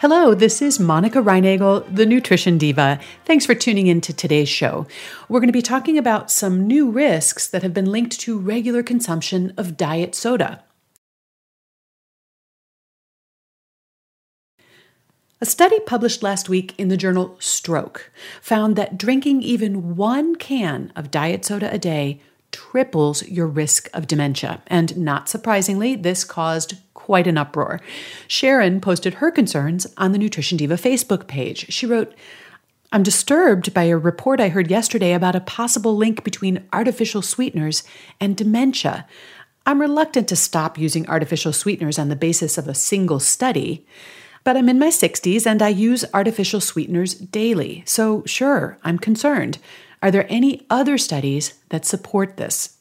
Hello, this is Monica Reinagel, the Nutrition Diva. Thanks for tuning in to today's show. We're going to be talking about some new risks that have been linked to regular consumption of diet soda. A study published last week in the journal Stroke found that drinking even one can of diet soda a day triples your risk of dementia. And not surprisingly, this caused quite an uproar. Sharon posted her concerns on the Nutrition Diva Facebook page. She wrote, I'm disturbed by a report I heard yesterday about a possible link between artificial sweeteners and dementia. I'm reluctant to stop using artificial sweeteners on the basis of a single study, but I'm in my 60s and I use artificial sweeteners daily. So, sure, I'm concerned. Are there any other studies that support this?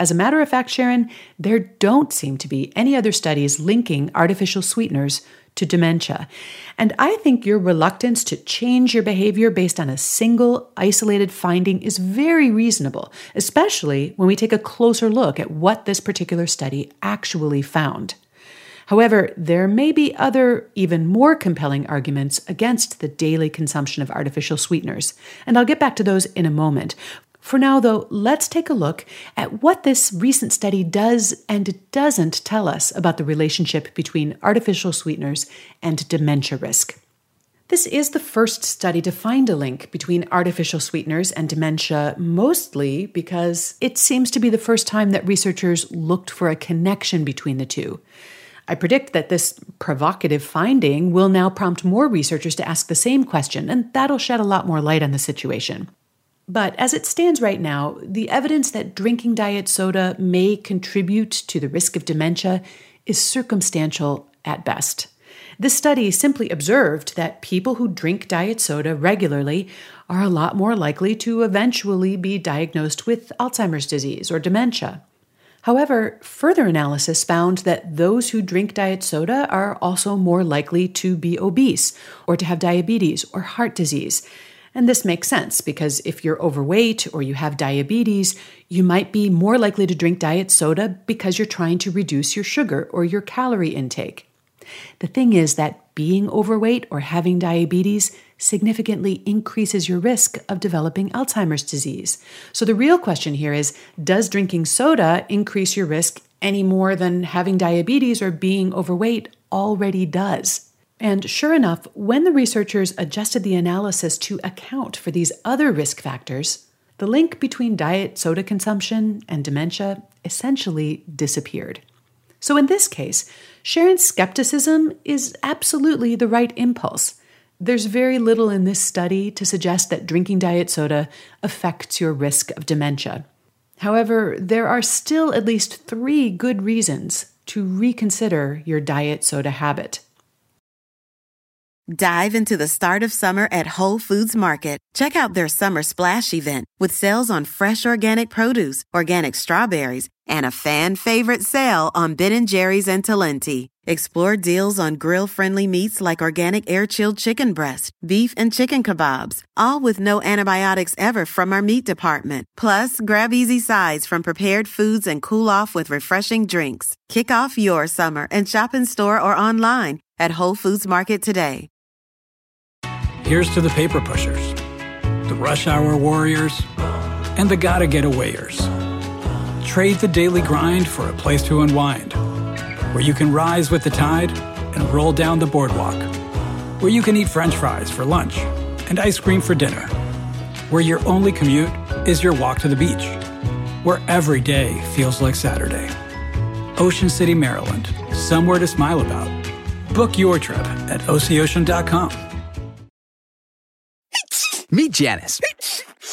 As a matter of fact, Sharon, there don't seem to be any other studies linking artificial sweeteners to dementia. And I think your reluctance to change your behavior based on a single isolated finding is very reasonable, especially when we take a closer look at what this particular study actually found. However, there may be other, even more compelling arguments against the daily consumption of artificial sweeteners, and I'll get back to those in a moment. For now, though, let's take a look at what this recent study does and doesn't tell us about the relationship between artificial sweeteners and dementia risk. This is the first study to find a link between artificial sweeteners and dementia, mostly because it seems to be the first time that researchers looked for a connection between the two. I predict that this provocative finding will now prompt more researchers to ask the same question, and that'll shed a lot more light on the situation. But as it stands right now, the evidence that drinking diet soda may contribute to the risk of dementia is circumstantial at best. This study simply observed that people who drink diet soda regularly are a lot more likely to eventually be diagnosed with Alzheimer's disease or dementia. However, further analysis found that those who drink diet soda are also more likely to be obese or to have diabetes or heart disease and this makes sense because if you're overweight or you have diabetes, you might be more likely to drink diet soda because you're trying to reduce your sugar or your calorie intake. The thing is that being overweight or having diabetes significantly increases your risk of developing Alzheimer's disease. So the real question here is Does drinking soda increase your risk any more than having diabetes or being overweight already does? And sure enough, when the researchers adjusted the analysis to account for these other risk factors, the link between diet soda consumption and dementia essentially disappeared. So, in this case, Sharon's skepticism is absolutely the right impulse. There's very little in this study to suggest that drinking diet soda affects your risk of dementia. However, there are still at least three good reasons to reconsider your diet soda habit. Dive into the start of summer at Whole Foods Market. Check out their summer splash event with sales on fresh organic produce, organic strawberries, and a fan favorite sale on Ben & Jerry's and Talenti. Explore deals on grill-friendly meats like organic air-chilled chicken breast, beef and chicken kebabs, all with no antibiotics ever from our meat department. Plus, grab easy sides from prepared foods and cool off with refreshing drinks. Kick off your summer and shop in store or online at Whole Foods Market today. Here's to the paper pushers, the rush hour warriors, and the gotta get awayers. Trade the daily grind for a place to unwind, where you can rise with the tide and roll down the boardwalk, where you can eat french fries for lunch and ice cream for dinner, where your only commute is your walk to the beach where every day feels like Saturday. Ocean City, Maryland, somewhere to smile about. Book your trip at OCOcean.com. Meet Janice.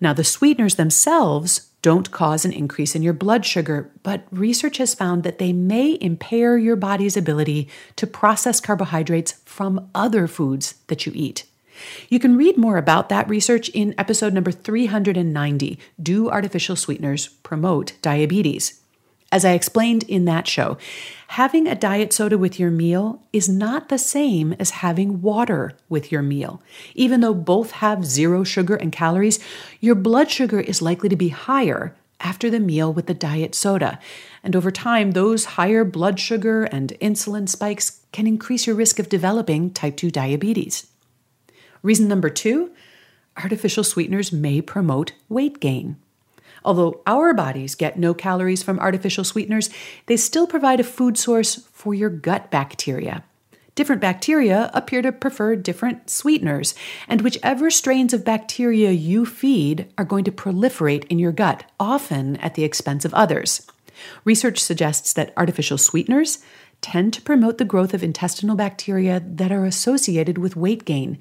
Now, the sweeteners themselves don't cause an increase in your blood sugar, but research has found that they may impair your body's ability to process carbohydrates from other foods that you eat. You can read more about that research in episode number 390 Do Artificial Sweeteners Promote Diabetes? As I explained in that show, having a diet soda with your meal is not the same as having water with your meal. Even though both have zero sugar and calories, your blood sugar is likely to be higher after the meal with the diet soda. And over time, those higher blood sugar and insulin spikes can increase your risk of developing type 2 diabetes. Reason number two artificial sweeteners may promote weight gain. Although our bodies get no calories from artificial sweeteners, they still provide a food source for your gut bacteria. Different bacteria appear to prefer different sweeteners, and whichever strains of bacteria you feed are going to proliferate in your gut, often at the expense of others. Research suggests that artificial sweeteners tend to promote the growth of intestinal bacteria that are associated with weight gain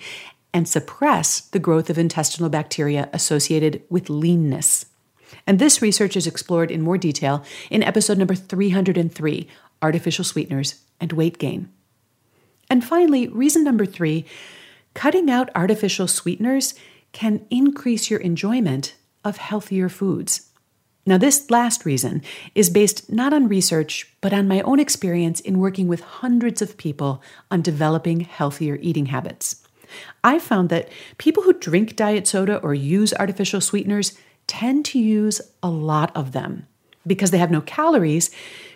and suppress the growth of intestinal bacteria associated with leanness. And this research is explored in more detail in episode number 303 Artificial Sweeteners and Weight Gain. And finally, reason number three cutting out artificial sweeteners can increase your enjoyment of healthier foods. Now, this last reason is based not on research, but on my own experience in working with hundreds of people on developing healthier eating habits. I found that people who drink diet soda or use artificial sweeteners tend to use a lot of them. Because they have no calories,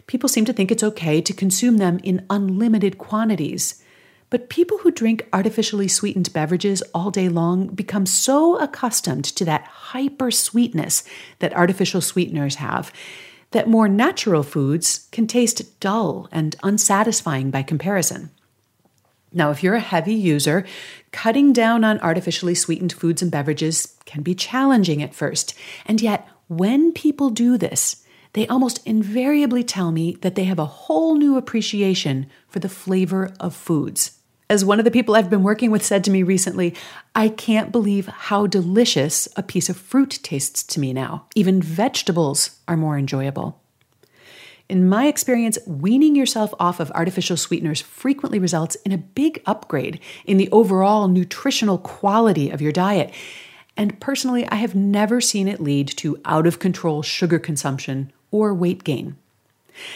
people seem to think it's okay to consume them in unlimited quantities. But people who drink artificially sweetened beverages all day long become so accustomed to that hyper sweetness that artificial sweeteners have that more natural foods can taste dull and unsatisfying by comparison. Now, if you're a heavy user, cutting down on artificially sweetened foods and beverages can be challenging at first. And yet, when people do this, they almost invariably tell me that they have a whole new appreciation for the flavor of foods. As one of the people I've been working with said to me recently, I can't believe how delicious a piece of fruit tastes to me now. Even vegetables are more enjoyable. In my experience, weaning yourself off of artificial sweeteners frequently results in a big upgrade in the overall nutritional quality of your diet. And personally, I have never seen it lead to out of control sugar consumption or weight gain.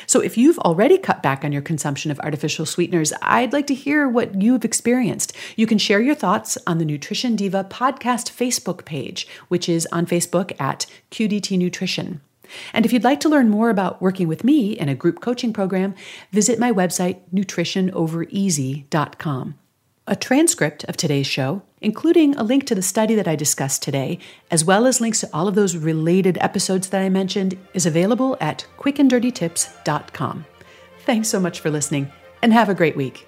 So, if you've already cut back on your consumption of artificial sweeteners, I'd like to hear what you've experienced. You can share your thoughts on the Nutrition Diva podcast Facebook page, which is on Facebook at QDT Nutrition. And if you'd like to learn more about working with me in a group coaching program, visit my website, nutritionovereasy.com. A transcript of today's show, including a link to the study that I discussed today, as well as links to all of those related episodes that I mentioned, is available at quickanddirtytips.com. Thanks so much for listening, and have a great week.